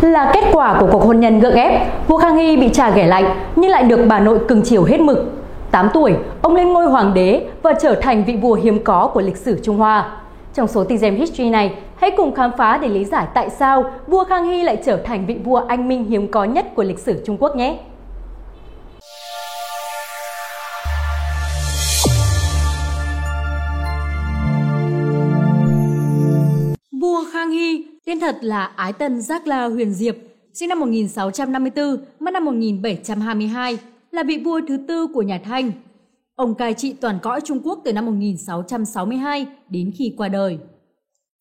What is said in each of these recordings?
Là kết quả của cuộc hôn nhân gượng ép, vua Khang Hy bị trà ghẻ lạnh nhưng lại được bà nội cưng chiều hết mực. 8 tuổi, ông lên ngôi hoàng đế và trở thành vị vua hiếm có của lịch sử Trung Hoa. Trong số Tizem History này, hãy cùng khám phá để lý giải tại sao vua Khang Hy lại trở thành vị vua anh minh hiếm có nhất của lịch sử Trung Quốc nhé. Thật là Ái Tân Giác La Huyền Diệp, sinh năm 1654, mất năm 1722, là vị vua thứ tư của nhà Thanh. Ông cai trị toàn cõi Trung Quốc từ năm 1662 đến khi qua đời.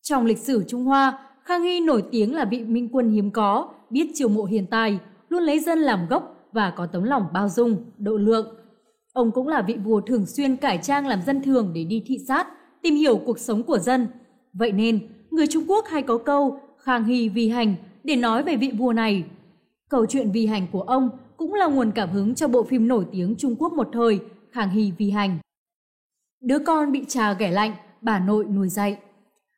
Trong lịch sử Trung Hoa, Khang Hy nổi tiếng là vị minh quân hiếm có, biết chiều mộ hiền tài, luôn lấy dân làm gốc và có tấm lòng bao dung, độ lượng. Ông cũng là vị vua thường xuyên cải trang làm dân thường để đi thị sát, tìm hiểu cuộc sống của dân. Vậy nên, người Trung Quốc hay có câu Khang Hy vi hành để nói về vị vua này. Câu chuyện vi hành của ông cũng là nguồn cảm hứng cho bộ phim nổi tiếng Trung Quốc một thời Khang Hy vi hành. Đứa con bị trà ghẻ lạnh, bà nội nuôi dạy.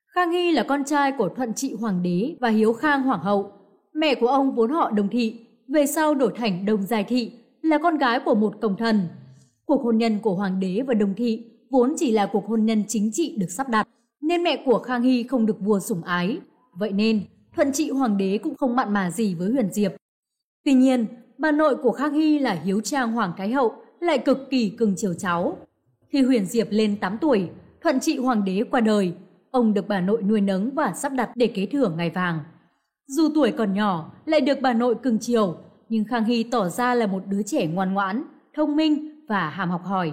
Khang Hy là con trai của Thuận Trị Hoàng đế và Hiếu Khang Hoàng hậu. Mẹ của ông vốn họ Đồng Thị, về sau đổi thành Đồng Giai Thị, là con gái của một công thần. Cuộc hôn nhân của Hoàng đế và Đồng Thị vốn chỉ là cuộc hôn nhân chính trị được sắp đặt, nên mẹ của Khang Hy không được vua sủng ái. Vậy nên, Thuận Trị Hoàng đế cũng không mặn mà gì với Huyền Diệp. Tuy nhiên, bà nội của Khang Hy là Hiếu Trang Hoàng Thái Hậu lại cực kỳ cưng chiều cháu. Khi Huyền Diệp lên 8 tuổi, Thuận Trị Hoàng đế qua đời, ông được bà nội nuôi nấng và sắp đặt để kế thừa ngai vàng. Dù tuổi còn nhỏ, lại được bà nội cưng chiều, nhưng Khang Hy tỏ ra là một đứa trẻ ngoan ngoãn, thông minh và hàm học hỏi.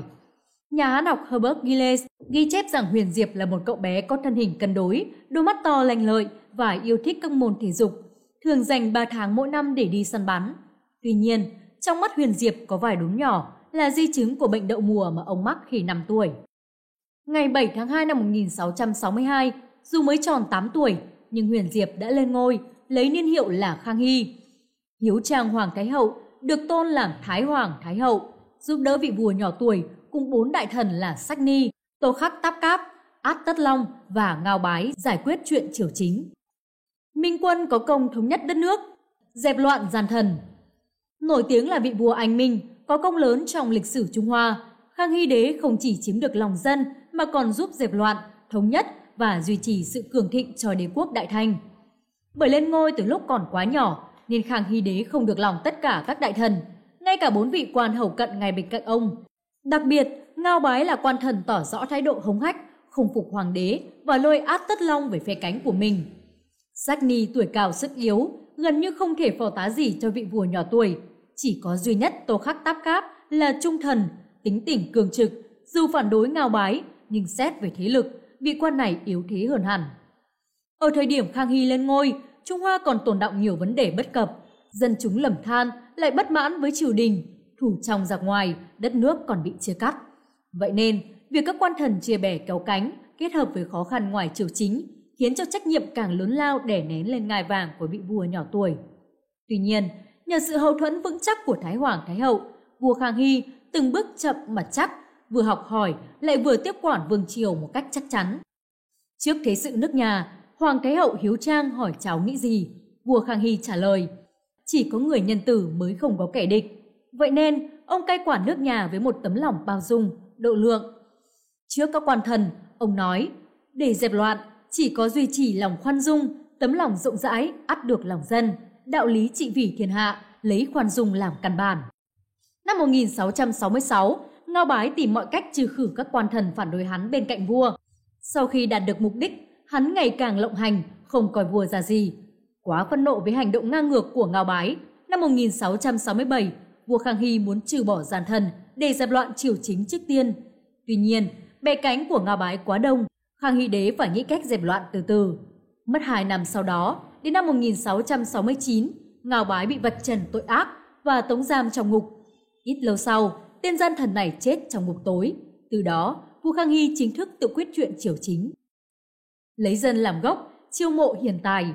Nhà hán học Herbert Gilles ghi chép rằng Huyền Diệp là một cậu bé có thân hình cân đối, đôi mắt to lành lợi và yêu thích các môn thể dục, thường dành 3 tháng mỗi năm để đi săn bắn. Tuy nhiên, trong mắt Huyền Diệp có vài đốm nhỏ là di chứng của bệnh đậu mùa mà ông mắc khi 5 tuổi. Ngày 7 tháng 2 năm 1662, dù mới tròn 8 tuổi, nhưng Huyền Diệp đã lên ngôi, lấy niên hiệu là Khang Hy. Hiếu Trang Hoàng Thái Hậu được tôn làm Thái Hoàng Thái Hậu, giúp đỡ vị vua nhỏ tuổi cùng bốn đại thần là Sách Ni, Tô Khắc Táp Cáp, Át Tất Long và Ngao Bái giải quyết chuyện triều chính. Minh Quân có công thống nhất đất nước, dẹp loạn gian thần. Nổi tiếng là vị vua anh Minh, có công lớn trong lịch sử Trung Hoa, Khang Hy Đế không chỉ chiếm được lòng dân mà còn giúp dẹp loạn, thống nhất và duy trì sự cường thịnh cho đế quốc Đại Thanh. Bởi lên ngôi từ lúc còn quá nhỏ nên Khang Hy Đế không được lòng tất cả các đại thần, ngay cả bốn vị quan hầu cận ngay bên cạnh ông. Đặc biệt, Ngao Bái là quan thần tỏ rõ thái độ hống hách, không phục hoàng đế và lôi át tất long về phe cánh của mình. Giác Ni tuổi cao sức yếu, gần như không thể phò tá gì cho vị vua nhỏ tuổi. Chỉ có duy nhất Tô Khắc Táp Cáp là trung thần, tính tỉnh cường trực, dù phản đối Ngao Bái, nhưng xét về thế lực, vị quan này yếu thế hơn hẳn. Ở thời điểm Khang Hy lên ngôi, Trung Hoa còn tồn động nhiều vấn đề bất cập. Dân chúng lầm than, lại bất mãn với triều đình, thủ trong giặc ngoài, đất nước còn bị chia cắt. Vậy nên, việc các quan thần chia bè kéo cánh kết hợp với khó khăn ngoài triều chính khiến cho trách nhiệm càng lớn lao đè nén lên ngai vàng của vị vua nhỏ tuổi. Tuy nhiên, nhờ sự hậu thuẫn vững chắc của Thái Hoàng Thái Hậu, vua Khang Hy từng bước chậm mà chắc, vừa học hỏi lại vừa tiếp quản vương triều một cách chắc chắn. Trước thế sự nước nhà, Hoàng Thái Hậu Hiếu Trang hỏi cháu nghĩ gì? Vua Khang Hy trả lời, chỉ có người nhân tử mới không có kẻ địch. Vậy nên, ông cai quản nước nhà với một tấm lòng bao dung, độ lượng. Trước các quan thần, ông nói, để dẹp loạn, chỉ có duy trì lòng khoan dung, tấm lòng rộng rãi, ắt được lòng dân, đạo lý trị vì thiên hạ, lấy khoan dung làm căn bản. Năm 1666, Ngao Bái tìm mọi cách trừ khử các quan thần phản đối hắn bên cạnh vua. Sau khi đạt được mục đích, hắn ngày càng lộng hành, không coi vua ra gì. Quá phẫn nộ với hành động ngang ngược của Ngao Bái, năm 1667, vua Khang Hy muốn trừ bỏ gian thần để dẹp loạn triều chính trước tiên. Tuy nhiên, bè cánh của Ngao Bái quá đông, Khang Hy đế phải nghĩ cách dẹp loạn từ từ. Mất 2 năm sau đó, đến năm 1669, Ngao Bái bị vạch trần tội ác và tống giam trong ngục. Ít lâu sau, tên gian thần này chết trong ngục tối. Từ đó, vua Khang Hy chính thức tự quyết chuyện triều chính. Lấy dân làm gốc, chiêu mộ hiền tài.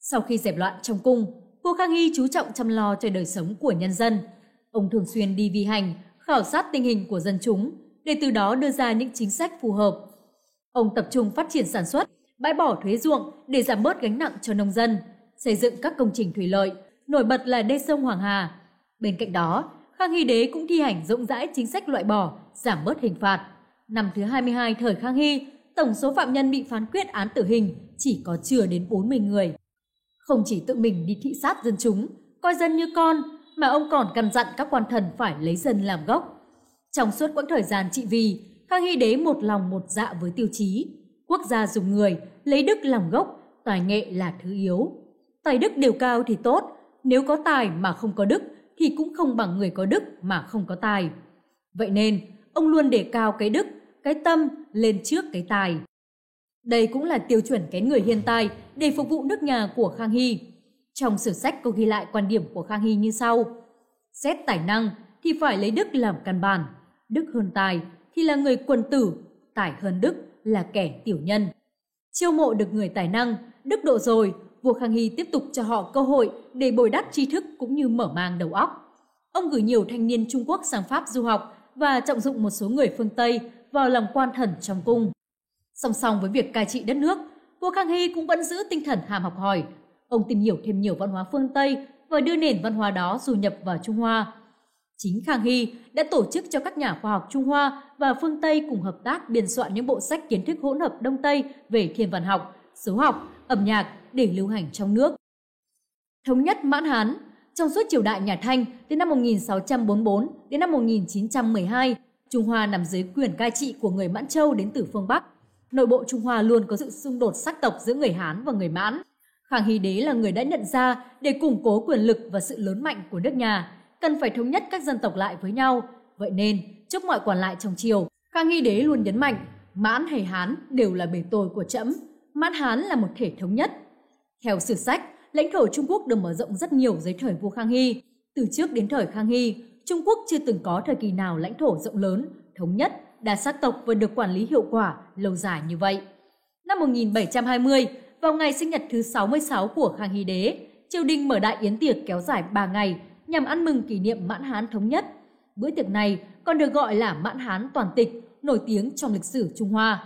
Sau khi dẹp loạn trong cung, vua Khang Hy chú trọng chăm lo cho đời sống của nhân dân. Ông thường xuyên đi vi hành, khảo sát tình hình của dân chúng, để từ đó đưa ra những chính sách phù hợp. Ông tập trung phát triển sản xuất, bãi bỏ thuế ruộng để giảm bớt gánh nặng cho nông dân, xây dựng các công trình thủy lợi, nổi bật là đê sông Hoàng Hà. Bên cạnh đó, Khang Hy Đế cũng thi hành rộng rãi chính sách loại bỏ, giảm bớt hình phạt. Năm thứ 22 thời Khang Hy, tổng số phạm nhân bị phán quyết án tử hình chỉ có chưa đến 40 người. Không chỉ tự mình đi thị sát dân chúng, coi dân như con, mà ông còn căn dặn các quan thần phải lấy dân làm gốc. Trong suốt quãng thời gian trị vì, Khang Hy Đế một lòng một dạ với tiêu chí. Quốc gia dùng người, lấy đức làm gốc, tài nghệ là thứ yếu. Tài đức đều cao thì tốt, nếu có tài mà không có đức thì cũng không bằng người có đức mà không có tài. Vậy nên, ông luôn đề cao cái đức, cái tâm lên trước cái tài. Đây cũng là tiêu chuẩn cái người hiền tài để phục vụ nước nhà của Khang Hy. Trong sử sách có ghi lại quan điểm của Khang Hy như sau. Xét tài năng thì phải lấy đức làm căn bản. Đức hơn tài thì là người quân tử, tài hơn đức là kẻ tiểu nhân. Chiêu mộ được người tài năng, đức độ rồi, vua Khang Hy tiếp tục cho họ cơ hội để bồi đắp tri thức cũng như mở mang đầu óc. Ông gửi nhiều thanh niên Trung Quốc sang Pháp du học và trọng dụng một số người phương Tây vào làm quan thần trong cung. Song song với việc cai trị đất nước, vua Khang Hy cũng vẫn giữ tinh thần hàm học hỏi. Ông tìm hiểu thêm nhiều văn hóa phương Tây và đưa nền văn hóa đó du nhập vào Trung Hoa. Chính Khang Hy đã tổ chức cho các nhà khoa học Trung Hoa và phương Tây cùng hợp tác biên soạn những bộ sách kiến thức hỗn hợp Đông Tây về thiên văn học, số học, âm nhạc để lưu hành trong nước. Thống nhất Mãn Hán Trong suốt triều đại nhà Thanh từ năm 1644 đến năm 1912, Trung Hoa nằm dưới quyền cai trị của người Mãn Châu đến từ phương Bắc. Nội bộ Trung Hoa luôn có sự xung đột sắc tộc giữa người Hán và người Mãn. Khang Hy Đế là người đã nhận ra để củng cố quyền lực và sự lớn mạnh của nước nhà, cần phải thống nhất các dân tộc lại với nhau. Vậy nên, trước mọi quản lại trong triều, Khang Hy Đế luôn nhấn mạnh, Mãn hay Hán đều là bề tôi của trẫm, Mãn Hán là một thể thống nhất. Theo sử sách, lãnh thổ Trung Quốc được mở rộng rất nhiều dưới thời vua Khang Hy. Từ trước đến thời Khang Hy, Trung Quốc chưa từng có thời kỳ nào lãnh thổ rộng lớn, thống nhất, đa sắc tộc và được quản lý hiệu quả, lâu dài như vậy. Năm 1720, vào ngày sinh nhật thứ 66 của Khang Hy Đế, triều đình mở đại yến tiệc kéo dài 3 ngày nhằm ăn mừng kỷ niệm Mãn Hán thống nhất. Bữa tiệc này còn được gọi là Mãn Hán toàn tịch, nổi tiếng trong lịch sử Trung Hoa.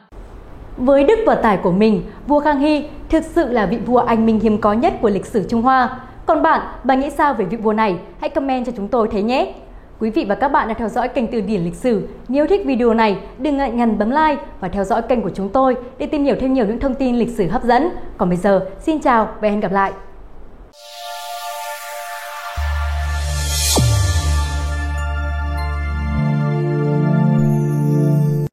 Với đức và tài của mình, vua Khang Hy thực sự là vị vua anh minh hiếm có nhất của lịch sử Trung Hoa. Còn bạn, bạn nghĩ sao về vị vua này? Hãy comment cho chúng tôi thấy nhé! Quý vị và các bạn đã theo dõi kênh Từ điển lịch sử. Nếu thích video này, đừng ngại ngần bấm like và theo dõi kênh của chúng tôi để tìm hiểu thêm nhiều những thông tin lịch sử hấp dẫn. Còn bây giờ, xin chào và hẹn gặp lại!